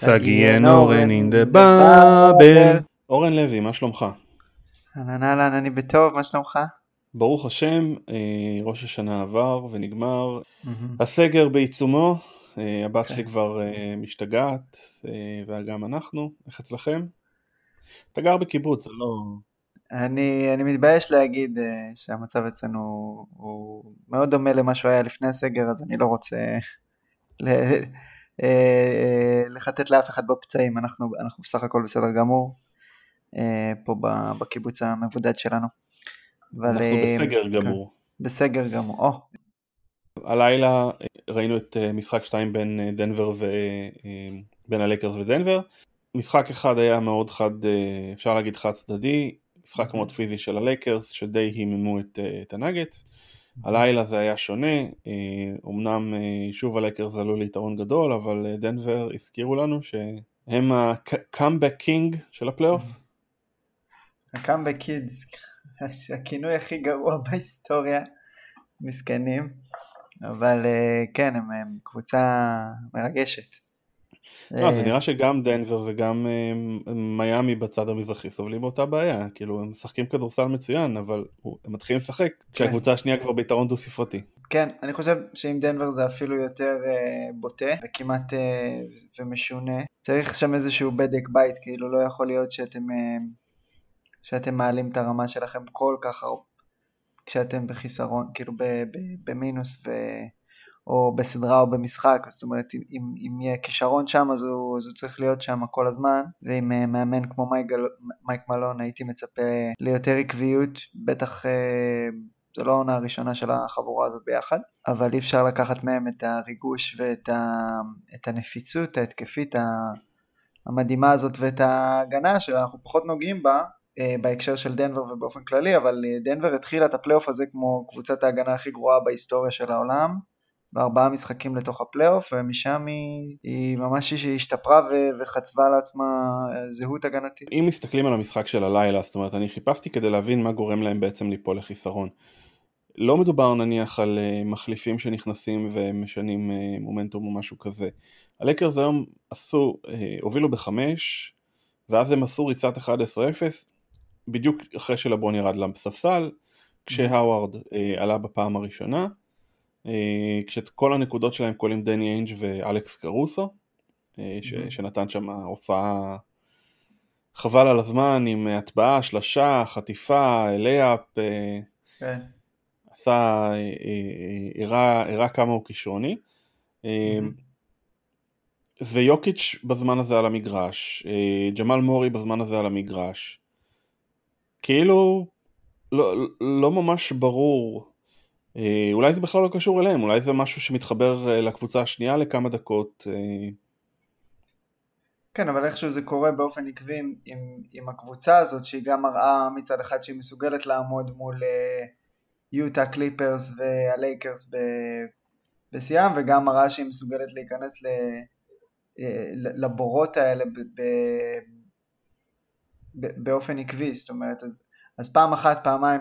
סגיאן אורן אין דה באבל. אורן לוי, מה שלומך? אהלן אהלן, אני בטוב, מה שלומך? ברוך השם, אה, ראש השנה עבר ונגמר, הסגר בעיצומו, אה, הבת שלי כן. כבר אה, משתגעת, וגם אנחנו, איך אצלכם? אתה גר בקיבוץ, זה לא... אני, אני מתבייש להגיד uh, שהמצב אצלנו הוא מאוד דומה למה שהוא היה לפני הסגר, אז אני לא רוצה ל, לחטט לאף אחד בפצעים, אנחנו, אנחנו בסך הכל בסדר גמור uh, פה בקיבוץ המבודד שלנו. אבל, אנחנו uh, בסגר כן, גמור. בסגר גמור, או. הלילה ראינו את משחק 2 בין דנבר ובין הלייקרס ודנבר. משחק אחד היה מאוד חד, אפשר להגיד חד צדדי, משחק מאוד פיזי של הלייקרס שדי היממו את, את הנאגטס. הלילה זה היה שונה, אמנם שוב הלייקרס עלו ליתרון גדול, אבל דנבר הזכירו לנו שהם ה comeback kids של הפלייאוף. ה comeback kids, הכינוי הכי גרוע בהיסטוריה, מסכנים, אבל כן, הם, הם קבוצה מרגשת. לא, זה נראה שגם דנבר וגם מיאמי בצד המזרחי סובלים באותה בעיה, כאילו הם משחקים כדורסל מצוין, אבל הם מתחילים לשחק כשהקבוצה השנייה כבר ביתרון דו ספרתי. כן, אני חושב שעם דנבר זה אפילו יותר בוטה וכמעט ומשונה. צריך שם איזשהו בדק בית, כאילו לא יכול להיות שאתם, שאתם מעלים את הרמה שלכם כל כך הרבה, כשאתם בחיסרון, כאילו במינוס ו... או בסדרה או במשחק, זאת אומרת אם, אם, יהיה כישרון שם אז הוא, אז הוא צריך להיות שם כל הזמן, ועם uh, מאמן כמו מייק, מייק מלון הייתי מצפה ליותר עקביות, בטח uh, זו לא העונה הראשונה של החבורה הזאת ביחד, אבל אי אפשר לקחת מהם את הריגוש ואת ה, את הנפיצות ההתקפית המדהימה הזאת ואת ההגנה שאנחנו פחות נוגעים בה, בהקשר של דנבר ובאופן כללי, אבל דנבר התחילה את הפלייאוף הזה כמו קבוצת ההגנה הכי גרועה בהיסטוריה של העולם, בארבעה משחקים לתוך הפלייאוף, ומשם היא, היא ממש השתפרה ו- וחצבה לעצמה זהות הגנתית. אם מסתכלים על המשחק של הלילה, זאת אומרת, אני חיפשתי כדי להבין מה גורם להם בעצם ליפול לחיסרון. לא מדובר נניח על מחליפים שנכנסים ומשנים מומנטום או משהו כזה. הלקרס היום עשו, הובילו בחמש, ואז הם עשו ריצת 11-0, בדיוק אחרי שלברון ירד לספסל, כשהאווארד עלה בפעם הראשונה. כשאת כל הנקודות שלהם כוללים דני איינג' ואלכס קרוסו, ש, שנתן שם הופעה חבל על הזמן עם הטבעה, שלשה, חטיפה, לייאפ, כן. עשה, הראה כמה הוא כישרוני. ויוקיץ' בזמן הזה על המגרש, ג'מאל מורי בזמן הזה על המגרש. כאילו לא, לא ממש ברור אולי זה בכלל לא קשור אליהם, אולי זה משהו שמתחבר לקבוצה השנייה לכמה דקות. כן, אבל איכשהו זה קורה באופן עקבי עם, עם הקבוצה הזאת, שהיא גם מראה מצד אחד שהיא מסוגלת לעמוד מול יוטה קליפרס והלייקרס בשיאם, וגם מראה שהיא מסוגלת להיכנס ל, לבורות האלה ב, ב, ב, באופן עקבי, זאת אומרת, אז פעם אחת, פעמיים,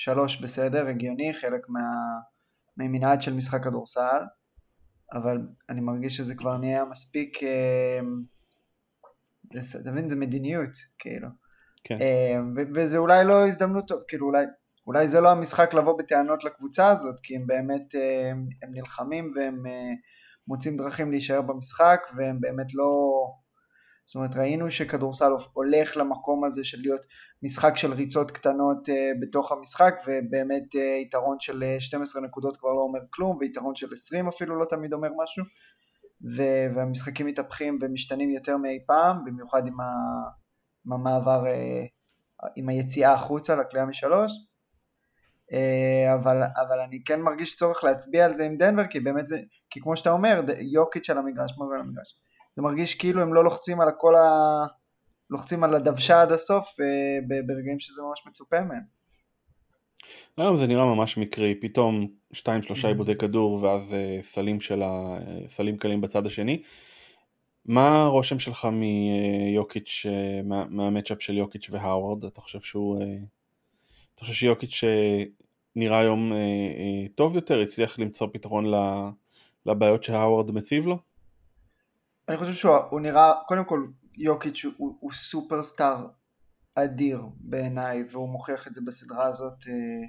שלוש בסדר, הגיוני, חלק מה, ממנעד של משחק כדורסל, אבל אני מרגיש שזה כבר נהיה מספיק, אה, אתה מבין, זה מדיניות, כאילו. כן. אה, וזה אולי לא הזדמנות טוב, כאילו אולי, אולי זה לא המשחק לבוא בטענות לקבוצה הזאת, כי הם באמת, אה, הם נלחמים והם מוצאים דרכים להישאר במשחק, והם באמת לא... זאת אומרת ראינו שכדורסל הולך למקום הזה של להיות משחק של ריצות קטנות uh, בתוך המשחק ובאמת uh, יתרון של 12 נקודות כבר לא אומר כלום ויתרון של 20 אפילו לא תמיד אומר משהו. ו- והמשחקים מתהפכים ומשתנים יותר מאי פעם במיוחד עם, ה- עם המעבר, uh, עם היציאה החוצה לקליעה משלוש. אבל, אבל אני כן מרגיש צורך להצביע על זה עם דנבר כי באמת זה, כי כמו שאתה אומר יוקיץ' על המגרש, מה על המגרש זה מרגיש כאילו הם לא לוחצים על הכל ה... לוחצים על הדוושה עד הסוף ברגעים שזה ממש מצופה מהם. היום זה נראה ממש מקרי, פתאום 2-3 עיבודי כדור ואז סלים של ה... סלים קלים בצד השני. מה הרושם שלך מיוקיץ', מה, מהמצ'אפ של יוקיץ' והאוורד? אתה חושב שהוא... אתה חושב שיוקיץ' נראה היום טוב יותר, הצליח למצוא פתרון לבעיות שהאוורד מציב לו? אני חושב שהוא נראה, קודם כל יוקיץ' הוא, הוא סופרסטאר אדיר בעיניי והוא מוכיח את זה בסדרה הזאת אה,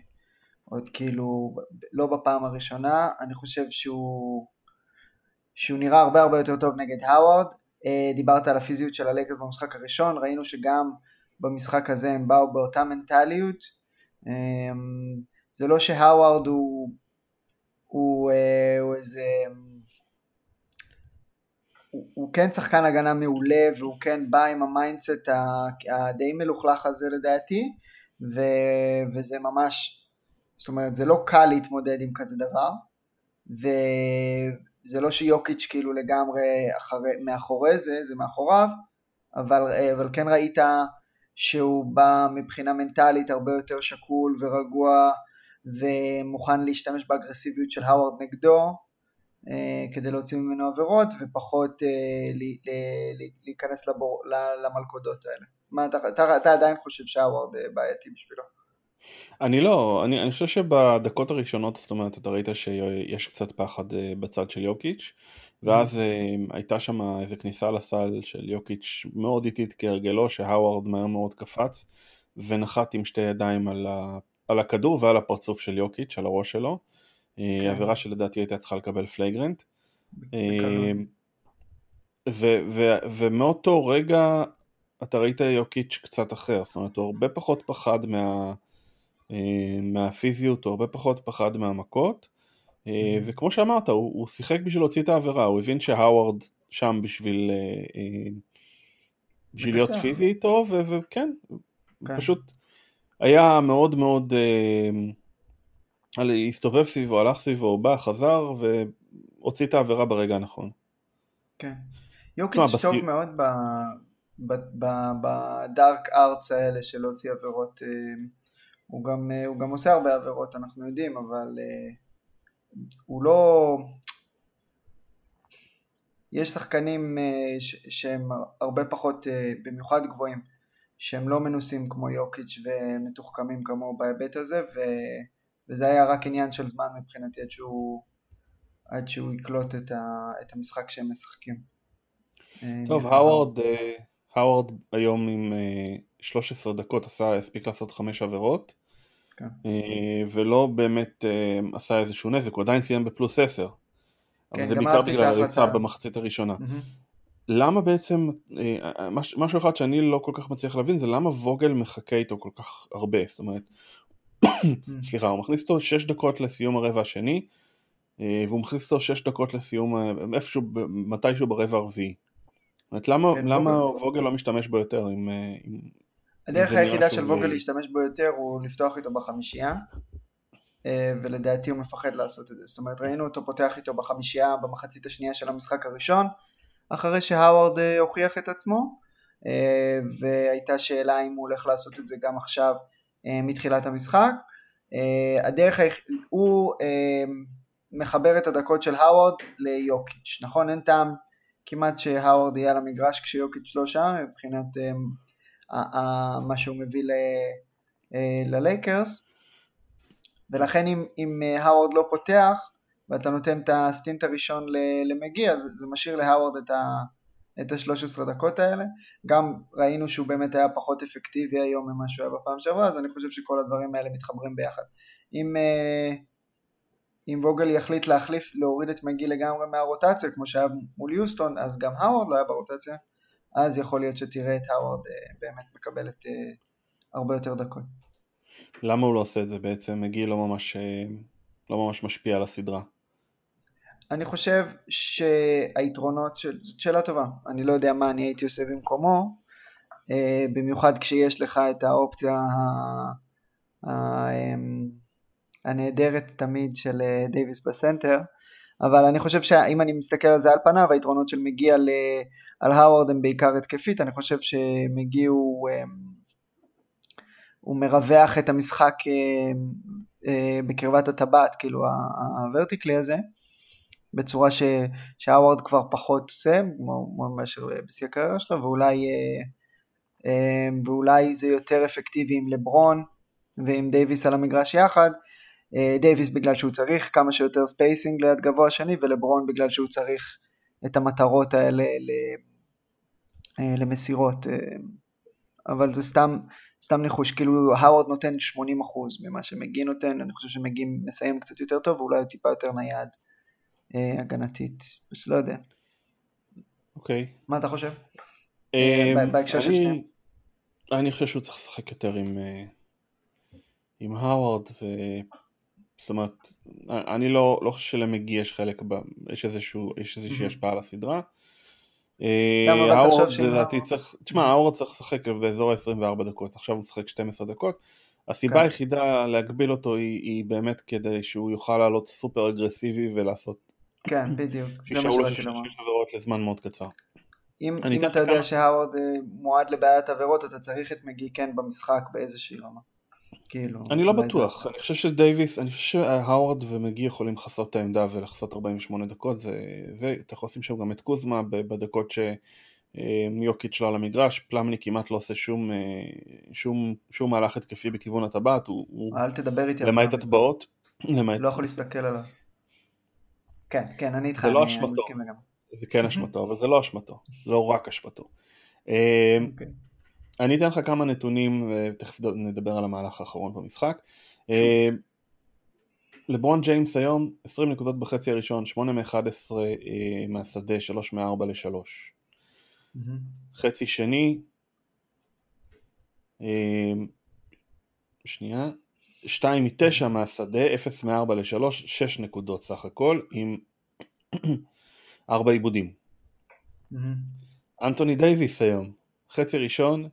עוד כאילו לא בפעם הראשונה, אני חושב שהוא, שהוא נראה הרבה הרבה יותר טוב נגד האווארד, אה, דיברת על הפיזיות של הלייקרס במשחק הראשון, ראינו שגם במשחק הזה הם באו באותה מנטליות, אה, זה לא שהאווארד הוא, הוא, אה, הוא איזה הוא, הוא כן שחקן הגנה מעולה והוא כן בא עם ה mindset הדי מלוכלך הזה לדעתי ו, וזה ממש, זאת אומרת זה לא קל להתמודד עם כזה דבר וזה לא שיוקיץ' כאילו לגמרי אחרי, מאחורי זה, זה מאחוריו אבל, אבל כן ראית שהוא בא מבחינה מנטלית הרבה יותר שקול ורגוע ומוכן להשתמש באגרסיביות של האווארד נגדו כדי להוציא ממנו עבירות ופחות אה, להיכנס לבור, למלכודות האלה. מה, אתה, אתה, אתה עדיין חושב שהווארד אה, בעייתי בשבילו? אני לא, אני, אני חושב שבדקות הראשונות, זאת אומרת, אתה ראית שיש קצת פחד בצד של יוקיץ', ואז mm-hmm. הייתה שם איזה כניסה לסל של יוקיץ' מאוד איטית כהרגלו, שהאווארד מהר מאוד קפץ, ונחת עם שתי ידיים על, ה, על הכדור ועל הפרצוף של יוקיץ', על הראש שלו. אה, כן. עבירה שלדעתי הייתה צריכה לקבל flagrant. אה, ומאותו רגע אתה ראית יוקיץ' קצת אחר, זאת אומרת הוא הרבה פחות פחד מה, אה, מהפיזיות, הוא הרבה פחות פחד מהמכות. וכמו שאמרת, הוא, הוא שיחק בשביל להוציא את העבירה, הוא הבין שהאווארד שם בשביל, בשביל להיות פיזי איתו, וכן, כן. פשוט היה מאוד מאוד הסתובב סביבו, הלך סביבו, בא, חזר והוציא את העבירה ברגע הנכון. כן. יוקיץ' טוב בסי... מאוד בדארק ארץ האלה של להוציא עבירות. אה, הוא גם, אה, הוא גם עושה הרבה עבירות, אנחנו יודעים, אבל אה, הוא לא... יש שחקנים שהם הרבה פחות, במיוחד גבוהים, שהם לא מנוסים כמו יוקיץ' ומתוחכמים כמוהו בהיבט הזה, ו... וזה היה רק עניין של זמן מבחינתי עד שהוא, עד שהוא יקלוט את, ה, את המשחק שהם משחקים. אה, טוב, האוורד, האוורד היום עם 13 אה, דקות עשה, הספיק לעשות 5 עבירות, כן. ולא באמת עשה איזשהו נזק, הוא עדיין סיים בפלוס 10. כן, אבל זה בעיקר בגלל הריצה במחצית הראשונה. למה בעצם, משהו אחד שאני לא כל כך מצליח להבין זה למה ווגל מחכה איתו כל כך הרבה, זאת אומרת, סליחה, הוא מכניס אותו 6 דקות לסיום הרבע השני, אה, והוא מכניס אותו 6 דקות לסיום, אה, איפשהו, מתישהו ברבע הרביעי. זאת למה, כן, למה ווגל... לא משתמש בו יותר? אה, הדרך היחידה של ווגל להשתמש בו יותר הוא לפתוח איתו בחמישייה, ולדעתי הוא מפחד לעשות את זה. זאת אומרת, ראינו אותו פותח איתו בחמישייה במחצית השנייה של המשחק הראשון, אחרי שהאווארד הוכיח את עצמו, והייתה שאלה אם הוא הולך לעשות את זה גם עכשיו מתחילת המשחק. אה, הדרך, הוא אה, מחבר את הדקות של האוורד ליוקיץ', נכון? אין טעם כמעט שהאוורד יהיה על המגרש כשיוקיץ' לא שם, מבחינת מה שהוא מביא ללייקרס, ולכן אם, אם האוורד לא פותח ואתה נותן את ה stint הראשון למגי, אז זה משאיר להאוורד את, ה, את ה-13 דקות האלה. גם ראינו שהוא באמת היה פחות אפקטיבי היום ממה שהוא היה בפעם שעברה, אז אני חושב שכל הדברים האלה מתחברים ביחד. אם, אה, אם ווגל יחליט להחליף, להוריד את מגי לגמרי מהרוטציה, כמו שהיה מול יוסטון, אז גם האוורד לא היה ברוטציה, אז יכול להיות שתראה את האוורד אה, באמת מקבל את אה, הרבה יותר דקות. למה הוא לא עושה את זה בעצם? מגי לא ממש, לא ממש משפיע על הסדרה. אני חושב שהיתרונות של... זאת שאלה טובה, אני לא יודע מה אני הייתי עושה במקומו, אה, במיוחד כשיש לך את האופציה אמ, הנהדרת תמיד של אה, דייוויס בסנטר, אבל אני חושב שאם אני מסתכל על זה על פניו, היתרונות של מגי על... על האוורד הם בעיקר התקפית, אני חושב שמגי הוא, אמ, הוא מרווח את המשחק אה, בקרבת הטבעת, כאילו הוורטיקלי הזה. בצורה שהאווארד כבר פחות עושה, מאשר בשיא הקריירה שלו, ואולי, אה, אה, ואולי זה יותר אפקטיבי עם לברון ועם דייוויס על המגרש יחד. אה, דייוויס בגלל שהוא צריך כמה שיותר spacing ליד גבוה שני, ולברון בגלל שהוא צריך את המטרות האלה למסירות, אבל זה סתם, סתם ניחוש, כאילו האוורד נותן 80% ממה שמגי נותן, אני חושב שמגי מסיים קצת יותר טוב, ואולי טיפה יותר נייד הגנתית, פשוט לא יודע. אוקיי. Okay. מה אתה חושב? בהקשר של שניהם. אני חושב שהוא צריך לשחק יותר עם, עם האוורד, ו... זאת אומרת, אני לא, לא חושב שלמגי יש חלק, ב, יש, איזשהו, יש איזושהי השפעה על הסדרה. האוורד לדעתי צריך, תשמע, האוורד צריך לשחק באזור ה-24 דקות, עכשיו הוא משחק 12 דקות. הסיבה כן. היחידה להגביל אותו היא, היא באמת כדי שהוא יוכל לעלות סופר אגרסיבי ולעשות... כן, בדיוק. שישארו לו שש עבירות לזמן מאוד קצר. אם, אם אתה יודע שהאוורד אה, מועד לבעיית עבירות, אתה צריך את מגי כן במשחק באיזושהי רמה. כאילו... אני לא בטוח, אני חושב שדייוויס, אני חושב שהאוורד ומגי יכולים לכסות את העמדה ולכסות 48 דקות, זה, זה, אתה יכול לשים שם גם את קוזמה בדקות שיוקיץ' לא על המגרש, פלמני כמעט לא עושה שום, אה, שום, שום מהלך התקפי בכיוון הטבעת, הוא... אל תדבר איתי על למעט הטבעות. לא יכול להסתכל עליו. כן, כן, אני איתך, זה לא אשמתו, זה כן אשמתו, אבל זה לא אשמתו, לא רק אשמתו. אה, אוקיי. אני אתן לך כמה נתונים ותכף נדבר על המהלך האחרון במשחק. אה, לברון ג'יימס היום 20 נקודות בחצי הראשון, 8 מ-11 אה, מהשדה, 3 מ-4 ל-3. חצי שני, שנייה, 2 מ-9 מהשדה, 0 מ-4 ל-3, 6 נקודות סך הכל, עם 4 עיבודים. אנטוני דייוויס היום, חצי ראשון,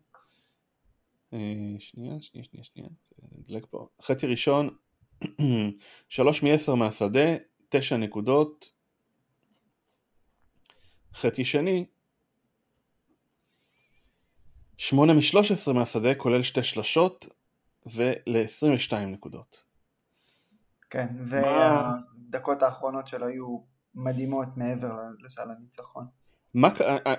אה, שנייה, שנייה, שנייה, שנייה, נדלק פה. חצי ראשון, שלוש מ-10 מהשדה, תשע נקודות. חצי שני, שמונה משלוש עשרה מהשדה, כולל שתי שלשות, ול-22 נקודות. כן, והדקות האחרונות שלו היו מדהימות מעבר לסל הניצחון. מה,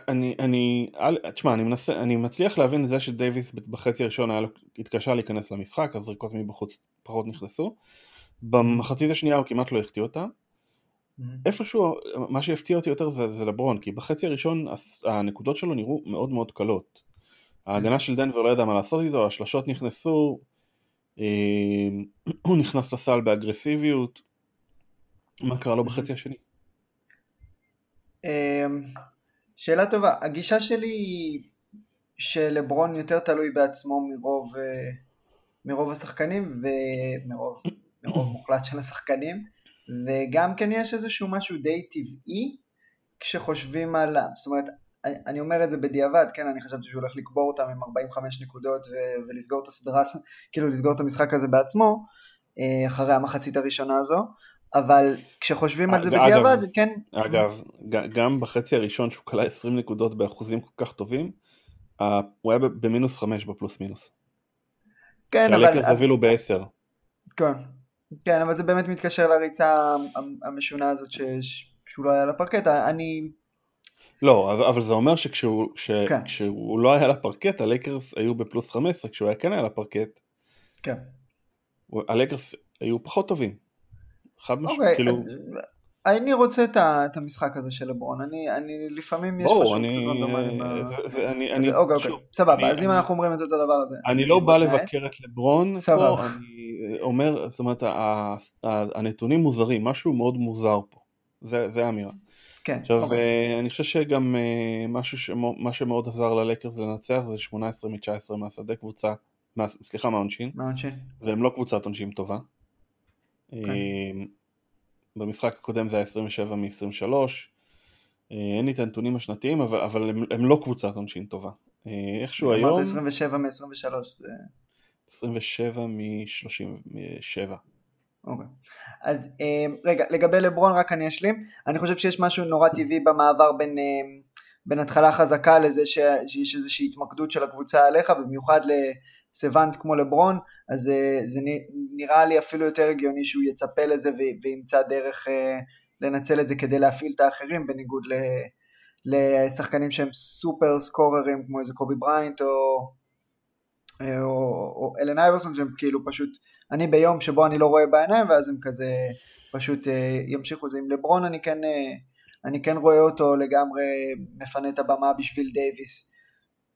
אני, אני, תשמע, אני מנסה, אני מצליח להבין את זה שדייוויס בחצי הראשון היה לו, התקשה להיכנס למשחק, הזריקות מבחוץ פחות נכנסו. במחצית השנייה הוא כמעט לא החטיא אותה. Mm-hmm. איפשהו, מה שהפתיע אותי יותר זה, זה לברון, כי בחצי הראשון הנקודות שלו נראו מאוד מאוד קלות. ההגנה של דנבר לא ידעה מה לעשות איתו, השלשות נכנסו, אה, הוא נכנס לסל באגרסיביות. מה קרה לו בחצי השני? אמ, שאלה טובה. הגישה שלי היא שלברון יותר תלוי בעצמו מרוב, אה, מרוב השחקנים ומרוב מרוב מוחלט של השחקנים, וגם כן יש איזשהו משהו די טבעי כשחושבים על... זאת אומרת, אני אומר את זה בדיעבד, כן, אני חשבתי שהוא הולך לקבור אותם עם 45 נקודות ו- ולסגור את הסדרה, כאילו לסגור את המשחק הזה בעצמו, אה, אחרי המחצית הראשונה הזו, אבל כשחושבים על זה בדיעבד, כן. אגב, גם בחצי הראשון שהוא כלה 20 נקודות באחוזים כל כך טובים, הוא היה במינוס 5 בפלוס מינוס. כן, אבל... שהלקרס הובילו ב-10. כן, כן, אבל זה באמת מתקשר לריצה המשונה הזאת שהוא לא היה לפרקט, אני... לא, אבל זה אומר שכשהוא ש... כן. כשהוא לא היה לפרקט, הלייקרס היו בפלוס 15, כשהוא היה כן היה לפרקט, כן. הלייקרס היו פחות טובים. חד משמעית, אוקיי, כאילו... אני רוצה את המשחק הזה של לברון, אני, אני לפעמים יש פשוט אני, אני, אני, אוקיי, אוקיי, סבבה, אז אם אנחנו אומרים את אותו דבר הזה. אני לא בא לבקר את לברון פה, אני אומר, זאת אומרת, הנתונים מוזרים, משהו מאוד מוזר פה, זה האמירה. כן. עכשיו, אוקיי. אני חושב שגם אה, משהו, מה שמאוד עזר ללקרס לנצח זה 18 מ-19 מהשדה קבוצה, סליחה מהעונשין, והם לא קבוצת עונשין טובה. כן. אמ, במשחק הקודם זה היה 27 מ-23, אה, אין לי את הנתונים השנתיים, אבל, אבל הם, הם לא קבוצת עונשין טובה. איכשהו היום... אמרת 27 מ-23. זה... 27 מ-37. אוקיי. אז אמ, רגע, לגבי לברון רק אני אשלים. אני חושב שיש משהו נורא טבעי במעבר בין, אמ, בין התחלה חזקה לזה שיש איזושהי התמקדות של הקבוצה עליך, במיוחד סוונט כמו לברון, אז זה, זה נראה לי אפילו יותר הגיוני שהוא יצפה לזה וימצא דרך אה, לנצל את זה כדי להפעיל את האחרים, בניגוד לשחקנים שהם סופר סקוררים כמו איזה קובי בריינט או, אה, או, או אלן אייברסון שהם כאילו פשוט, אני ביום שבו אני לא רואה בעיניים ואז הם כזה פשוט אה, ימשיכו את זה. עם לברון אני כן, אני כן רואה אותו לגמרי מפנה את הבמה בשביל דייוויס,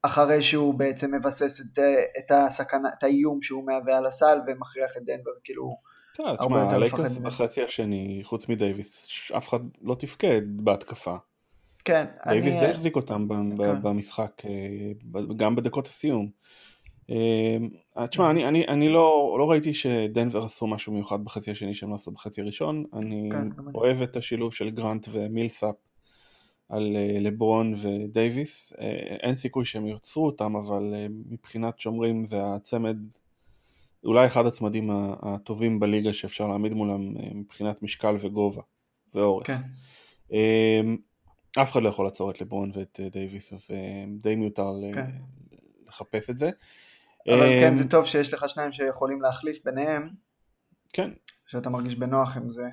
אחרי שהוא בעצם מבסס את, את, הסכנה, את האיום שהוא מהווה על הסל ומכריח את דנבר, כאילו, יותר מפחד מזה. בחצי השני, חוץ מדייוויס, אף אחד לא תפקד בהתקפה. כן, דייוויס די החזיק אותם כן. במשחק, אה, גם בדקות הסיום. אה, תשמע, אני, אני, אני לא, לא ראיתי שדנבר עשו משהו מיוחד בחצי השני שהם לא עשו בחצי הראשון. אני כן, אוהב את השילוב של גרנט ומילסאפ על אה, לברון ודייוויס. אין סיכוי שהם יעצרו אותם, אבל מבחינת שומרים זה הצמד, אולי אחד הצמדים הטובים בליגה שאפשר להעמיד מולם מבחינת משקל וגובה ואורך. כן. אף אחד לא יכול לעצור את לברון ואת אה, דייוויס, אז אה, די מיותר כן. לחפש את זה. אבל כן, אמ, זה טוב שיש לך שניים שיכולים להחליף ביניהם. כן. שאתה מרגיש בנוח עם זה,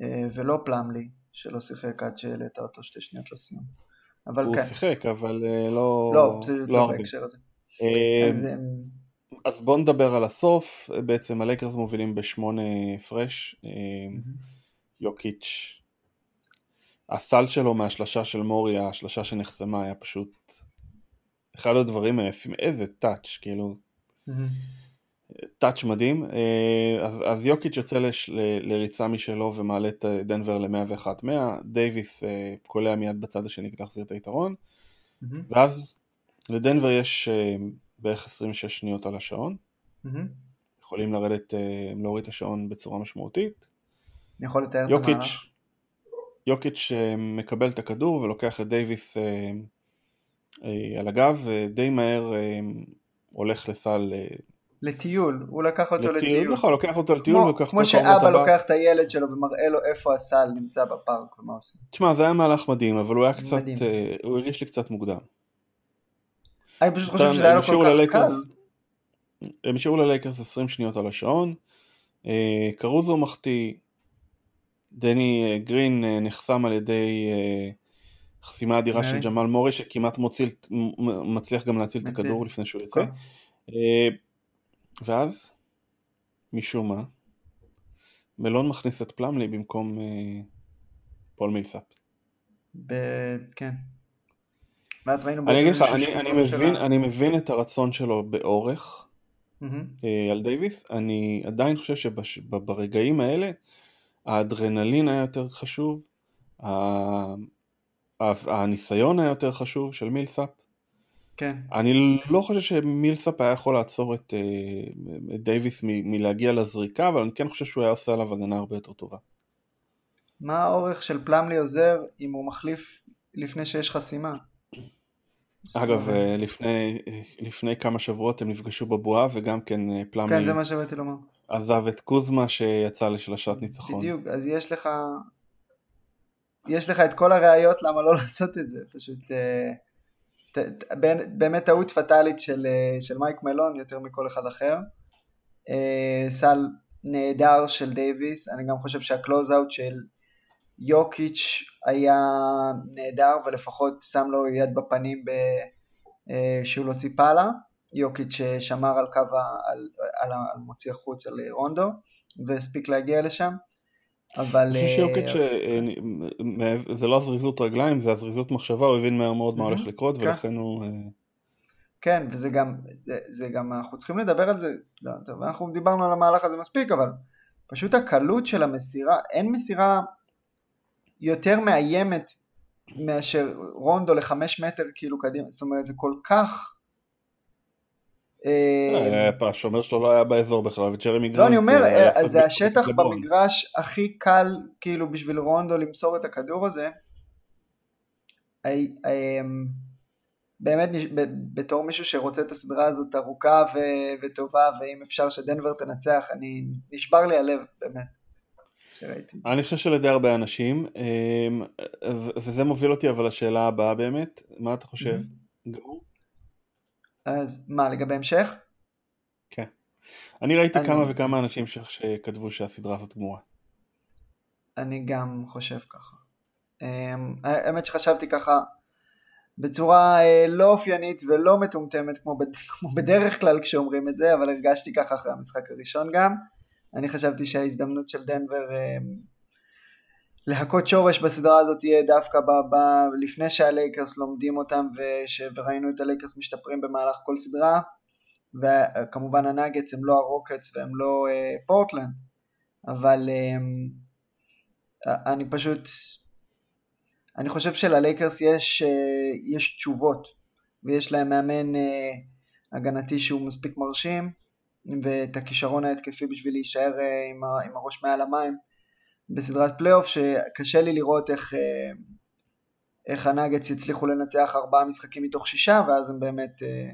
אה, ולא פלאמלי, שלא שיחק עד שהעלית אותו שתי שניות לסיום. אבל הוא כן. הוא שיחק, אבל לא... לא, זה לא בהקשר הזה. אמ, אז, אמ, אז בוא נדבר על הסוף, בעצם הלייקרס מובילים בשמונה הפרש, יוקיץ' הסל שלו מהשלשה של מורי, השלשה שנחסמה, היה פשוט אחד הדברים היפים, איזה טאץ', כאילו, touch מדהים. אה, אז, אז יוקיץ' יוצא לש, ל, לריצה משלו ומעלה את דנבר ל-101-100, דייוויס אה, קולע מיד בצד השני כדי להחזיר את היתרון, ואז לדנבר יש אה, בערך 26 שניות על השעון. יכולים לרדת, להוריד את השעון בצורה משמעותית. אני יכול לתאר את המהלך? יוקיץ' אה, מקבל את הכדור ולוקח את דייוויס אה, אה, על הגב, ודי מהר הולך לסל... לטיול, הוא לקח אותו לטיול. לטיול. נכון, לוקח אותו לטיול כמו, כמו שאבא לוקח את הילד שלו ומראה לו איפה הסל נמצא בפארק ומה עושים. תשמע, זה היה מהלך מדהים, אבל הוא היה קצת, מדהים. הוא הרגיש לי קצת מוקדם. אני פשוט חושב שזה היה לו כל כך קל. הם השאירו ללייקרס 20 שניות על השעון, קרוזו מחטיא, דני אה, גרין אה, נחסם על ידי אה, חסימה אדירה של ג'מאל מורי שכמעט מוציל, מצליח גם להציל את הכדור לפני שהוא יוצא. ואז, משום מה, מלון מכניס את פלמלי במקום פול מילסאפ. כן. ואז ראינו אני אגיד לך, אני, אני, מבין, אני מבין את הרצון שלו באורך mm-hmm. על דייוויס, אני עדיין חושב שברגעים האלה האדרנלין היה יותר חשוב, הניסיון היה יותר חשוב של מילסאפ. כן. אני לא חושב שמילסאפ היה יכול לעצור את, אה, את דייוויס מ, מלהגיע לזריקה, אבל אני כן חושב שהוא היה עושה עליו הגנה הרבה יותר טובה. מה האורך של פלמלי עוזר אם הוא מחליף לפני שיש חסימה? אגב, אה, לפני, לפני כמה שבועות הם נפגשו בבועה וגם כן אה, פלמלי... כן, זה מה שבאתי לומר. עזב את קוזמה שיצא לשלשת ניצחון. בדיוק, אז יש לך יש לך את כל הראיות למה לא לעשות את זה, פשוט אה, ת, ת, באמת טעות פטאלית של, אה, של מייק מלון יותר מכל אחד אחר. אה, סל נהדר של דייוויס, אני גם חושב שה close-out של יוקיץ' היה נהדר ולפחות שם לו יד בפנים שהוא לא ציפה לה. יוקיץ' שמר על קו, על, על, על מוציא החוץ על רונדו והספיק להגיע לשם. אבל... אני חושב שיוקיץ' אה, זה לא הזריזות רגליים, זה הזריזות מחשבה, הוא הבין מהר מאוד מה הולך לקרות כן. ולכן הוא... אה, כן, וזה גם, זה גם, אנחנו צריכים לדבר על זה, לא, טוב, אנחנו דיברנו על המהלך הזה מספיק, אבל פשוט הקלות של המסירה, אין מסירה יותר מאיימת מאשר רונדו לחמש מטר כאילו קדימה, זאת אומרת זה כל כך השומר שלו לא היה באזור בכלל, וג'רמי גרנט... לא, אני אומר, אה, זה השטח במגרש הכי קל כאילו בשביל רונדו למסור את הכדור הזה. אמ, באמת בתור מישהו שרוצה את הסדרה הזאת ארוכה וטובה ואם אפשר שדנבר תנצח אני נשבר לי הלב באמת. אני חושב שלדי הרבה אנשים וזה מוביל אותי אבל לשאלה הבאה באמת מה אתה חושב? גמור? אז מה, לגבי המשך? כן. אני ראיתי אני... כמה וכמה אנשים שכתבו שהסדרה הזאת גמורה. אני גם חושב ככה. אמ, האמת שחשבתי ככה בצורה אה, לא אופיינית ולא מטומטמת כמו, כמו בדרך כלל כשאומרים את זה, אבל הרגשתי ככה אחרי המשחק הראשון גם. אני חשבתי שההזדמנות של דנבר אמ, להכות שורש בסדרה הזאת יהיה דווקא ב, ב, לפני שהלייקרס לומדים אותם וש, וראינו את הלייקרס משתפרים במהלך כל סדרה וכמובן הנאגץ הם לא הרוקטס והם לא אה, פורטלנד אבל אה, אני פשוט אני חושב שללייקרס יש, אה, יש תשובות ויש להם מאמן אה, הגנתי שהוא מספיק מרשים ואת הכישרון ההתקפי בשביל להישאר אה, עם, ה, עם הראש מעל המים בסדרת פלייאוף שקשה לי לראות איך, אה, איך הנאגץ יצליחו לנצח ארבעה משחקים מתוך שישה ואז הם באמת אה,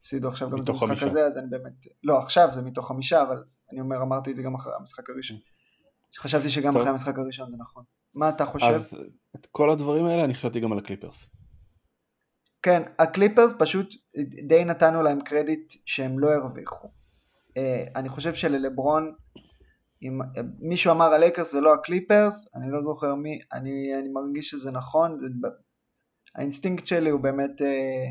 הפסידו עכשיו גם את המשחק חמישה. הזה אז אני באמת, לא עכשיו זה מתוך חמישה אבל אני אומר אמרתי את זה גם אחרי המשחק הראשון חשבתי שגם טוב. אחרי המשחק הראשון זה נכון מה אתה חושב? אז את כל הדברים האלה אני חשבתי גם על הקליפרס כן, הקליפרס פשוט די נתנו להם קרדיט שהם לא הרוויחו. אה, אני חושב שללברון אם מישהו אמר הלייקרס זה לא הקליפרס, אני לא זוכר מי, אני, אני מרגיש שזה נכון, זה, האינסטינקט שלי הוא באמת, אה,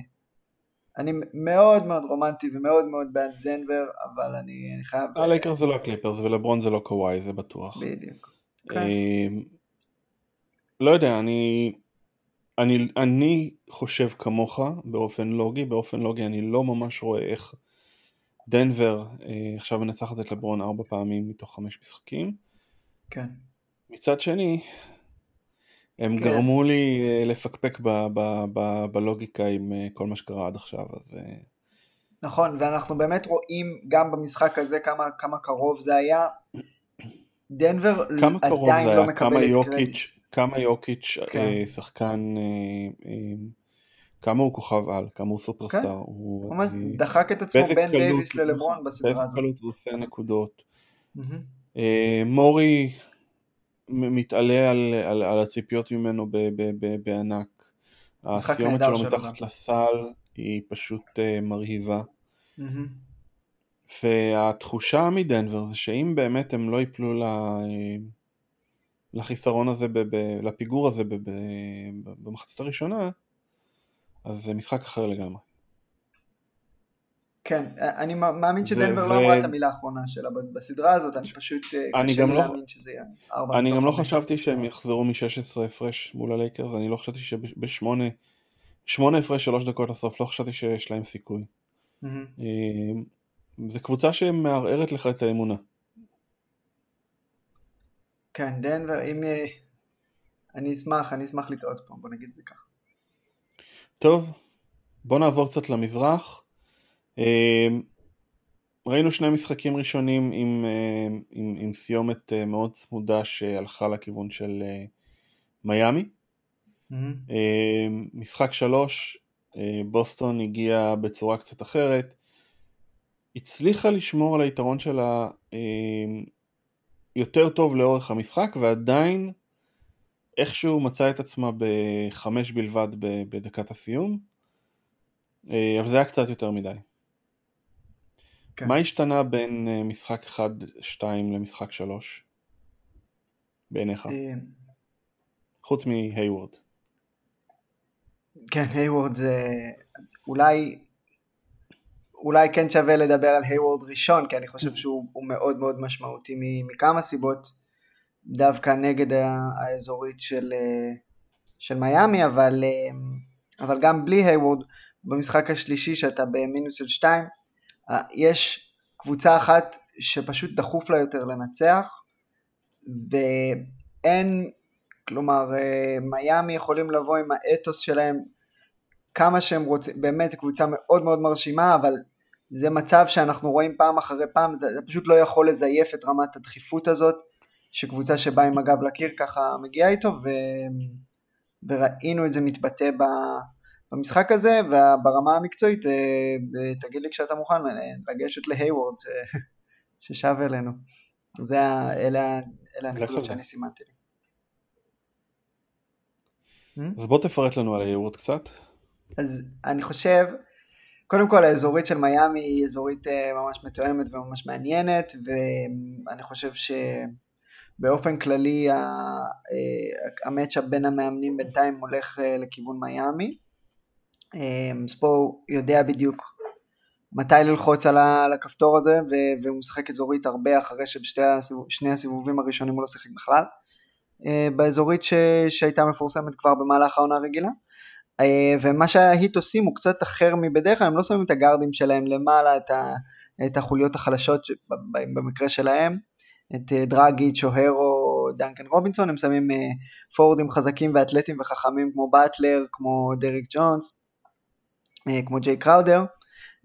אני מאוד מאוד רומנטי ומאוד מאוד בעד דנבר, אבל אני, אני חייב... הלייקרס זה לא הקליפרס ולברון זה לא קוואי, זה בטוח. בדיוק. כן. לא יודע, אני, אני, אני חושב כמוך באופן לוגי, באופן לוגי אני לא ממש רואה איך דנבר אה, עכשיו מנצחת את לברון ארבע פעמים מתוך חמש משחקים. כן. מצד שני, הם כן. גרמו לי אה, לפקפק ב, ב, ב, בלוגיקה עם אה, כל מה שקרה עד עכשיו, אז... נכון, ואנחנו באמת רואים גם במשחק הזה כמה, כמה קרוב זה היה. דנבר עדיין לא מקבלת קרדיט. כמה יוקיץ' כן. שחקן כמה הוא כוכב על, כמה הוא סופרסטאר. כן, הוא ממש אני... דחק את עצמו בין דייוויס ללברון בסדרה הזאת. באיזה קלות הוא עושה נקודות. Mm-hmm. מורי מתעלה על, על, על הציפיות ממנו ב, ב, ב, בענק. הסיומת שלו מתחת לסל היא פשוט uh, מרהיבה. Mm-hmm. והתחושה מדנבר זה שאם באמת הם לא ייפלו ל... לחיסרון הזה, ב, ב, לפיגור הזה ב, ב, במחצית הראשונה, אז זה משחק אחר לגמרי. כן, אני מאמין שדנבר ו... לא אמרה את המילה האחרונה שלה בסדרה הזאת, אני פשוט אה, אני קשה לי לא... להאמין שזה יהיה ארבע. אני גם לא חשבתי שהם יחזרו מ-16 הפרש מול הלייקרס, אני לא חשבתי שבשמונה, שמונה הפרש שלוש דקות לסוף, לא חשבתי שיש להם סיכוי. Mm-hmm. זו קבוצה שמערערת לך את האמונה. כן, דנבר, אם... אה, אני אשמח, אני אשמח לטעות פה, בוא נגיד את זה ככה. טוב, בוא נעבור קצת למזרח. אמ, ראינו שני משחקים ראשונים עם, אה, עם, עם סיומת אה, מאוד צמודה שהלכה לכיוון של אה, מיאמי. Mm-hmm. משחק שלוש, בוסטון הגיעה בצורה קצת אחרת, הצליחה לשמור על היתרון שלה יותר טוב לאורך המשחק ועדיין איכשהו מצא את עצמה בחמש בלבד בדקת הסיום, אה, אבל זה היה קצת יותר מדי. כן. מה השתנה בין אה, משחק 1-2 למשחק 3 בעיניך? אה, חוץ מהיוורד. כן, היוורד זה אולי אולי כן שווה לדבר על היוורד ראשון, כי אני חושב שהוא מאוד מאוד משמעותי מכמה סיבות. דווקא נגד האזורית של, אה, של מיאמי, אבל, אה, אבל גם בלי היוורד, במשחק השלישי שאתה במינוס של 2, אה, יש קבוצה אחת שפשוט דחוף לה יותר לנצח, ואין, כלומר, מיאמי יכולים לבוא עם האתוס שלהם כמה שהם רוצים, באמת קבוצה מאוד מאוד מרשימה, אבל זה מצב שאנחנו רואים פעם אחרי פעם, אתה פשוט לא יכול לזייף את רמת הדחיפות הזאת, שקבוצה שבאה עם הגב לקיר ככה מגיעה איתו, ו... וראינו את זה מתבטא במשחק הזה, וברמה המקצועית, אה, תגיד לי כשאתה מוכן לגשת להייוורד ששב אלינו. זה, אלה, אלה הנקודות שאני סימנתי לי. אז בוא תפרט לנו על הייוורד קצת. אז אני חושב, קודם כל האזורית של מיאמי היא אזורית אה, ממש מתואמת וממש מעניינת, ואני חושב ש... באופן כללי אה, המצ'אפ בין המאמנים בינתיים הולך אה, לכיוון מיאמי. אה, ספו יודע בדיוק מתי ללחוץ על הכפתור הזה והוא משחק אזורית הרבה אחרי שבשני הסיבובים הראשונים הוא לא שיחק בכלל. באזורית ש... שהייתה מפורסמת כבר במהלך העונה הרגילה. ומה שההיט עושים הוא קצת אחר מבדרך כלל, הם לא שמים את הגארדים שלהם למעלה, את, ה... את החוליות החלשות במקרה שלהם, את דרגיץ' או הרו, דנקן רובינסון, הם שמים פורדים חזקים ואתלטים וחכמים כמו באטלר, כמו דריק ג'ונס, כמו ג'יי קראודר,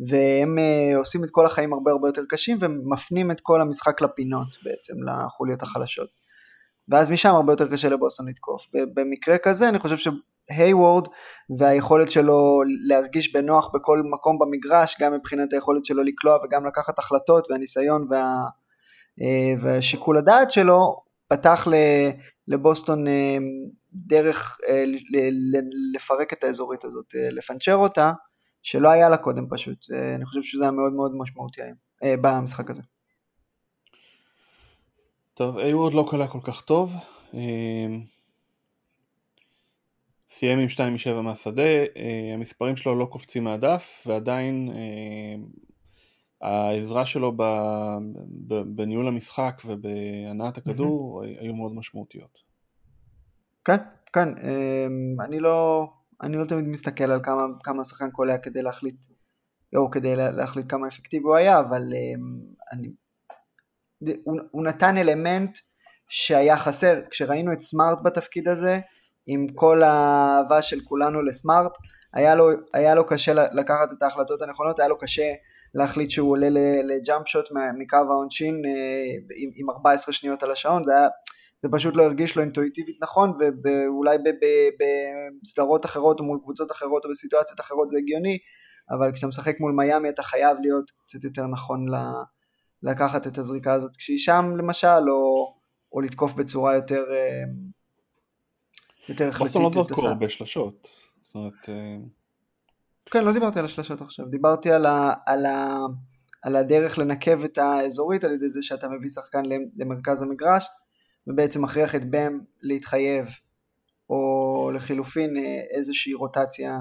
והם עושים את כל החיים הרבה הרבה יותר קשים ומפנים את כל המשחק לפינות בעצם, לחוליות החלשות. ואז משם הרבה יותר קשה לבוסטון לתקוף. במקרה כזה אני חושב שהיוורד והיכולת שלו להרגיש בנוח בכל מקום במגרש, גם מבחינת היכולת שלו לקלוע וגם לקחת החלטות והניסיון וה, והשיקול הדעת שלו, פתח לבוסטון uh, דרך לפרק את האזורית הזאת, לפנצ'ר אותה. שלא היה לה קודם פשוט, אה, אני חושב שזה היה מאוד מאוד משמעותי היום, אה, במשחק הזה. טוב, איוורד לא קלה כל כך טוב, אה, סיים עם 2 מ-7 מהשדה, המספרים שלו לא קופצים מהדף, ועדיין העזרה שלו בניהול המשחק ובהנעת הכדור היו מאוד משמעותיות. כן, כן, אני לא... אני לא תמיד מסתכל על כמה, כמה השחקן קולע כדי להחליט, או כדי להחליט כמה אפקטיבי הוא היה, אבל אמ, אני, הוא, הוא נתן אלמנט שהיה חסר, כשראינו את סמארט בתפקיד הזה, עם כל האהבה של כולנו לסמארט, היה לו, היה לו קשה לקחת את ההחלטות הנכונות, היה לו קשה להחליט שהוא עולה לג'אמפ שוט מקו העונשין אה, עם, עם 14 שניות על השעון, זה היה זה פשוט לא הרגיש לו אינטואיטיבית נכון, ואולי בסדרות אחרות או מול קבוצות אחרות או בסיטואציות אחרות זה הגיוני, אבל כשאתה משחק מול מיאמי אתה חייב להיות קצת יותר נכון לקחת את הזריקה הזאת כשהיא שם למשל, או, או לתקוף בצורה יותר אה, יותר החלטית. לא זרקו הרבה שלשות. זאת אומרת... כן, לא דיברתי על השלשות עכשיו, דיברתי על, ה, על, ה, על הדרך לנקב את האזורית על ידי זה שאתה מביא שחקן למרכז המגרש, ובעצם מכריח את בם להתחייב, או לחילופין אה, איזושהי רוטציה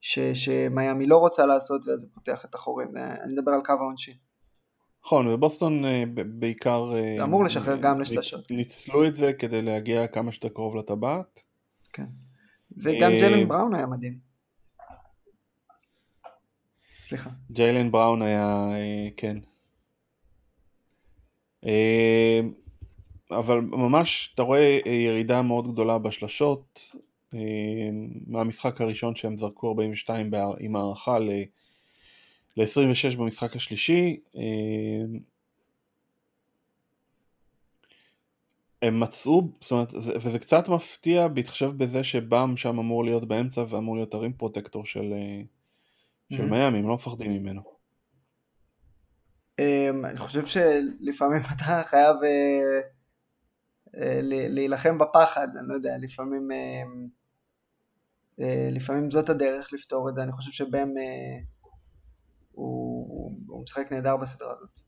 ש, שמיאמי לא רוצה לעשות ואז זה פותח את החורים, אה, אני מדבר על קו העונשין. נכון, ובוסטון אה, בעיקר... אמור לשחרר גם לשלשות. ניצלו את זה כדי להגיע כמה שיותר קרוב לטבעת. כן. וגם ג'לן בראון היה מדהים. סליחה. ג'יילן בראון היה, כן. אבל ממש אתה רואה אה, ירידה מאוד גדולה בשלשות אה, מהמשחק הראשון שהם זרקו 42 עם הערכה ל-26 במשחק השלישי אה, הם מצאו, זאת אומרת, וזה קצת מפתיע בהתחשב בזה שבאם שם אמור להיות באמצע ואמור להיות הרים פרוטקטור של, של mm-hmm. מיאמי, הם לא מפחדים ממנו. אני חושב שלפעמים אתה חייב אה, להילחם בפחד, אני לא יודע, לפעמים, אה, אה, לפעמים זאת הדרך לפתור את זה, אני חושב שבהם הוא, הוא משחק נהדר בסדרה הזאת,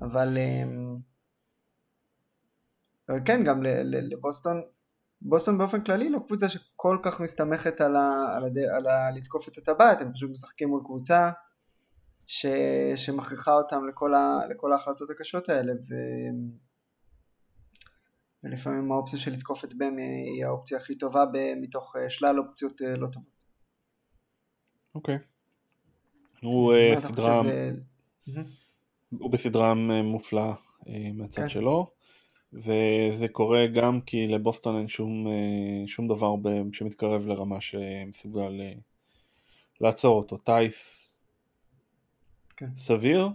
אבל, אבל כן, גם לבוסטון, בוסטון באופן כללי לא קבוצה שכל כך מסתמכת על, ה, על, הד, על ה, לתקוף את הטבעת, הם פשוט משחקים מול קבוצה ש, שמכריחה אותם לכל, ה, לכל ההחלטות הקשות האלה, ו... ולפעמים האופציה של לתקוף את בם היא האופציה הכי טובה מתוך אה, שלל אופציות אה, לא טובות. אוקיי. הוא אה, סדרה... הוא בסדרה מופלאה מהצד כן. שלו, וזה קורה גם כי לבוסטון אין שום, שום דבר שמתקרב לרמה שמסוגל לעצור אותו. טייס כן. סביר,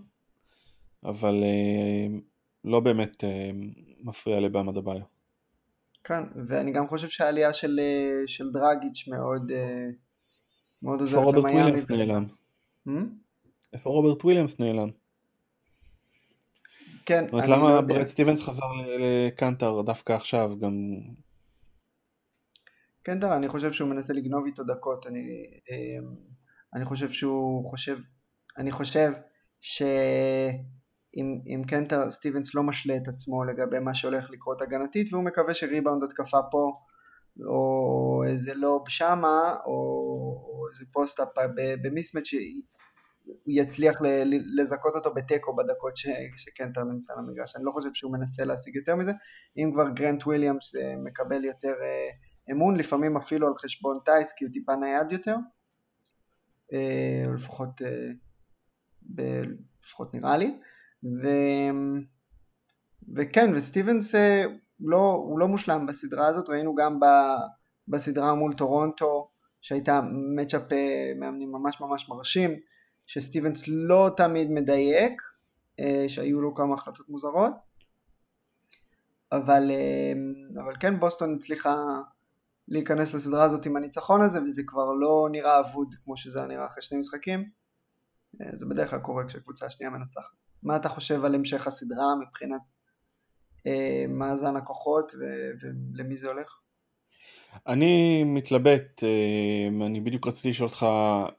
אבל לא באמת מפריע לבאמה דביו. כן, ואני גם חושב שהעלייה של, אה, של דרגיץ' מאוד, אה, מאוד עוזרת למיאמי. איפה רוברט וויליאמס נעלם? Hmm? איפה רוברט וויליאמס נעלם? כן, לא יודע. למה ברד סטיבנס חזר לקנטר דווקא עכשיו גם... קנטר, אני חושב שהוא מנסה לגנוב איתו דקות, אני, אה, אני חושב שהוא חושב, אני חושב ש... אם, אם כן סטיבנס לא משלה את עצמו לגבי מה שהולך לקרות הגנתית והוא מקווה שריבאונד התקפה פה או איזה lob שמה או, או איזה post-up ב mismatch יצליח לזכות אותו בתיקו בדקות ש, שקנטר נמצא במגרש. אני לא חושב שהוא מנסה להשיג יותר מזה. אם כבר גרנט וויליאמס אה, מקבל יותר אה, אמון, לפעמים אפילו על חשבון טייס, כי הוא טיפה נייד יותר, אה, לפחות, ב, לפחות נראה לי. ו, וכן, וסטיבנס לא, הוא לא מושלם בסדרה הזאת, ראינו גם בסדרה מול טורונטו, שהייתה מצ'אפ מאמנים ממש ממש מרשים. שסטיבנס לא תמיד מדייק, אה, שהיו לו כמה החלטות מוזרות, אבל, אה, אבל כן בוסטון הצליחה להיכנס לסדרה הזאת עם הניצחון הזה וזה כבר לא נראה אבוד כמו שזה היה נראה אחרי שני משחקים, אה, זה בדרך כלל קורה כשקבוצה השנייה מנצחת. מה אתה חושב על המשך הסדרה מבחינת מאזן הכוחות ולמי זה הולך? אני מתלבט, אה, אני בדיוק רציתי לשאול אותך,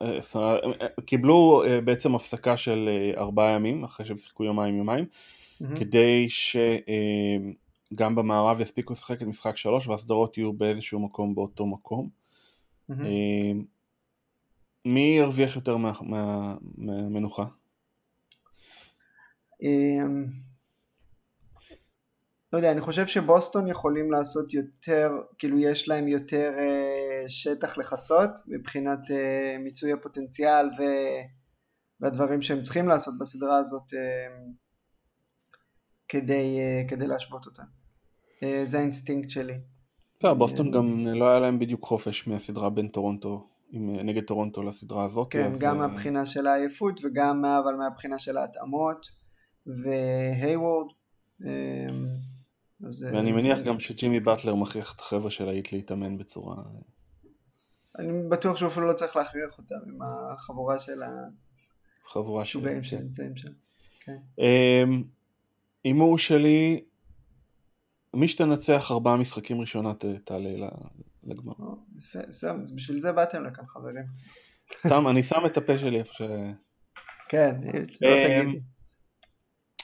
אה, אה, קיבלו בעצם הפסקה של ארבעה ימים, אחרי שהם שיחקו יומיים יומיים, mm-hmm. כדי שגם במערב יספיקו לשחק את משחק שלוש והסדרות יהיו באיזשהו מקום באותו מקום. Mm-hmm. מי ירוויח יותר מהמנוחה? מה, מה לא יודע, אני חושב שבוסטון יכולים לעשות יותר, כאילו יש להם יותר אה, שטח לכסות מבחינת אה, מיצוי הפוטנציאל ו, והדברים שהם צריכים לעשות בסדרה הזאת אה, כדי, אה, כדי להשוות אותה. אה, זה האינסטינקט שלי. לא, בוסטון גם לא היה להם בדיוק חופש מהסדרה בין טורונטו, עם, נגד טורונטו לסדרה הזאת. כן, גם אה... מהבחינה של העייפות וגם אבל מהבחינה של ההתאמות והייוורד. אה, אז, ואני אז מניח. גם שג'ימי באטלר מכריח את החבר'ה של ההיט להתאמן בצורה... אני בטוח שהוא אפילו לא צריך להכריח אותם עם החבורה של החבורה של... שנמצאים שם. כן. אמ, הימור שלי, מי שתנצח ארבעה משחקים ראשונה תעלה לגמר. בשביל זה באתם לכאן חברים. שם, אני שם את הפה שלי איפה ש... כן, לא אמ, תגידי.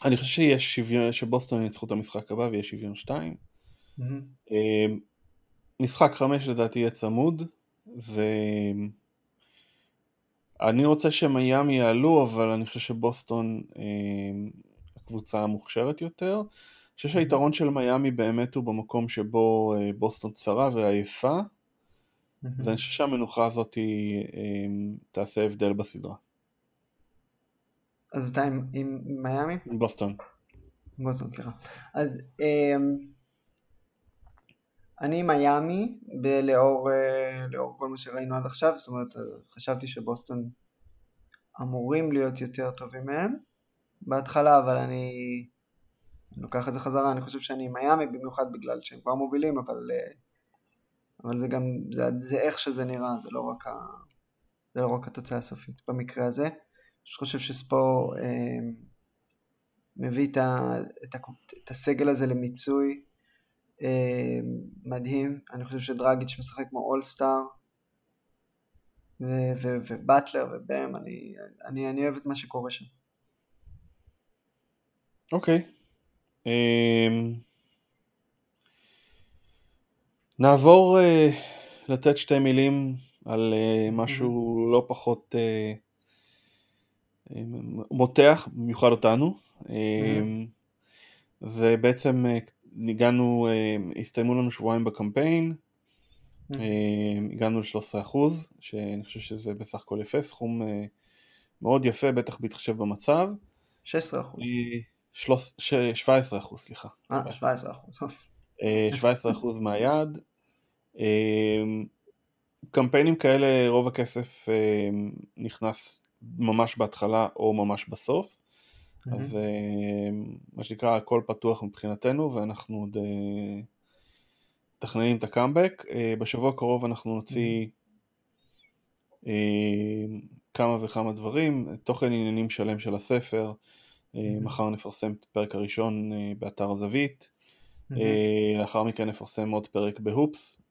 אני חושב שיש שוויון, שבוסטון ינצחו את המשחק הבא ויש שוויון 2. Mm-hmm. אמ, משחק 5 לדעתי יהיה צמוד, ואני רוצה שמיאמי יעלו, אבל אני חושב שבוסטון אמ, הקבוצה המוכשרת יותר. אני חושב שהיתרון של מיאמי באמת הוא במקום שבו אה, בוסטון צרה ועייפה. ואני חושב שהמנוחה הזאת אמ, תעשה הבדל בסדרה. אז אתה עם, עם מיאמי? עם בוסטון. בוסטון, סליחה. אז um, אני עם מיאמי, לאור, uh, לאור כל מה שראינו עד עכשיו, זאת אומרת, חשבתי שבוסטון אמורים להיות יותר טובים מהם בהתחלה, אבל אני, אני לוקח את זה חזרה, אני חושב שאני עם מיאמי, במיוחד בגלל שהם כבר מובילים, אבל, uh, אבל זה גם, זה, זה איך שזה נראה, זה לא רק, ה, זה לא רק התוצאה הסופית במקרה הזה. חושב שספור אה, מביא את, ה, את, ה, את הסגל הזה למיצוי אה, מדהים. אני חושב שדרגיץ' משחק כמו אולסטאר, ובטלר ובאם, אני, אני, אני אוהב את מה שקורה שם. אוקיי. Okay. Um, נעבור uh, לתת שתי מילים על uh, משהו mm-hmm. לא פחות uh, מותח במיוחד אותנו. זה בעצם אה, הגענו, אה, הסתיימו לנו שבועיים בקמפיין, mm-hmm. הגענו ל-13%, שאני חושב שזה בסך הכל יפה, סכום מאוד יפה, בטח בהתחשב במצב. 16%. 17%, סליחה. אה, 17%. 17% מהיעד. קמפיינים כאלה, רוב הכסף נכנס ממש בהתחלה או ממש בסוף. Mm-hmm. אז uh, מה שנקרא הכל פתוח מבחינתנו ואנחנו עוד uh, מתכננים את הקאמבק. Uh, בשבוע הקרוב אנחנו נוציא mm-hmm. כמה וכמה דברים, תוכן עניינים שלם של הספר. Mm-hmm. מחר נפרסם את הפרק הראשון באתר הזווית. לאחר מכן נפרסם עוד פרק בהופס.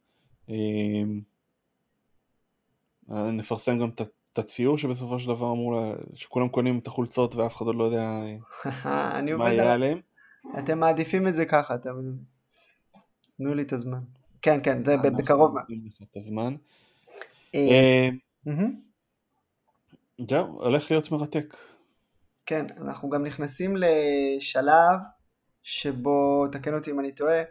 נפרסם גם את את הציור שבסופו של דבר אמור, לה... שכולם קונים את החולצות ואף אחד עוד לא יודע מה יהיה עליהם. אתם מעדיפים את זה ככה, אתם... תנו לי את הזמן. כן, כן, זה בקרוב. את הזמן. אה, אה, זהו, הולך להיות מרתק. כן, אנחנו גם נכנסים לשלב שבו, תקן אותי אם אני טועה,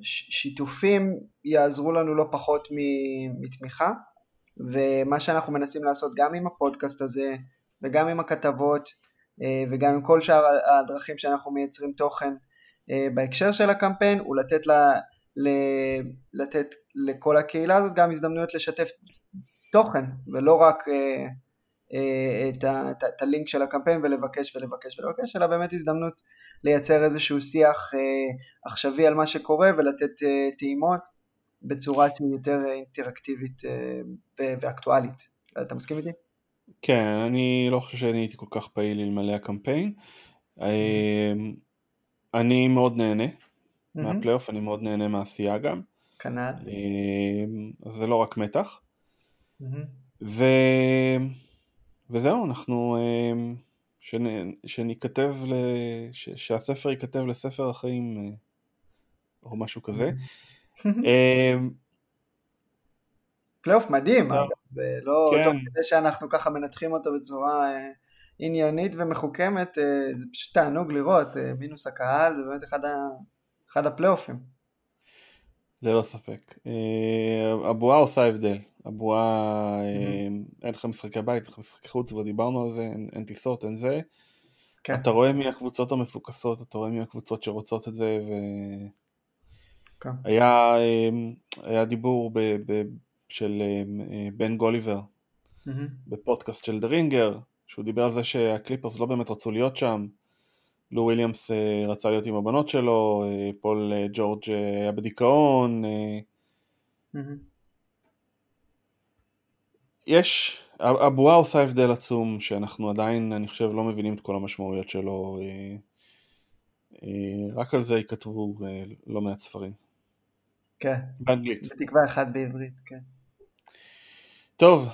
שהשיתופים יעזרו לנו לא פחות מתמיכה, ומה שאנחנו מנסים לעשות גם עם הפודקאסט הזה, וגם עם הכתבות, אה, וגם עם כל שאר הדרכים שאנחנו מייצרים תוכן אה, בהקשר של הקמפיין, הוא לתת, לה, לתת לכל הקהילה הזאת גם הזדמנויות לשתף תוכן, ולא רק אה, את הלינק של הקמפיין ולבקש ולבקש ולבקש, אלא באמת הזדמנות לייצר איזשהו שיח עכשווי על מה שקורה ולתת טעימות בצורה שהיא יותר אינטראקטיבית ואקטואלית. אתה מסכים איתי? כן, אני לא חושב שאני הייתי כל כך פעיל אלמלא הקמפיין. אמ, אני מאוד נהנה מהפלייאוף, אני מאוד נהנה מהעשייה גם. כנ"ל. אז זה לא רק מתח. ו... וזהו, אנחנו... אמ, שניכתב, ש... שהספר ייכתב לספר החיים אה, או משהו כזה. פלייאוף מדהים, ולא כן. תוך כדי שאנחנו ככה מנתחים אותו בצורה אה, עניינית ומחוכמת, אה, זה פשוט תענוג לראות, אה, מינוס הקהל, זה באמת אחד, ה... אחד הפלייאופים. ללא ספק. הבועה עושה הבדל. הבועה, mm-hmm. אין לך משחקי בית, אין לך משחקי חוץ, כבר דיברנו על זה, אין, אין טיסות, אין זה. כן. אתה רואה מי הקבוצות המפוקסות, אתה רואה מי הקבוצות שרוצות את זה, ו... כן. היה, היה דיבור ב, ב, של אה, אה, בן גוליבר mm-hmm. בפודקאסט של The Ringer, שהוא דיבר על זה שהקליפרס לא באמת רצו להיות שם. לו וויליאמס אה, רצה להיות עם הבנות שלו, פול ג'ורג' היה בדיכאון. Mm-hmm. יש, הבועה עושה הבדל עצום שאנחנו עדיין, אני חושב, לא מבינים את כל המשמעויות שלו. רק על זה ייכתבו לא מעט ספרים. כן. באנגלית. בתקווה אחת בעברית, כן. טוב,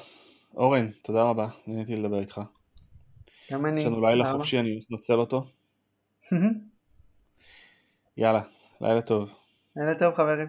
אורן, תודה רבה, נהניתי לדבר איתך. גם אני. יש לנו לילה חופשי, אני מתנצל אותו. יאללה, לילה טוב. לילה טוב חברים.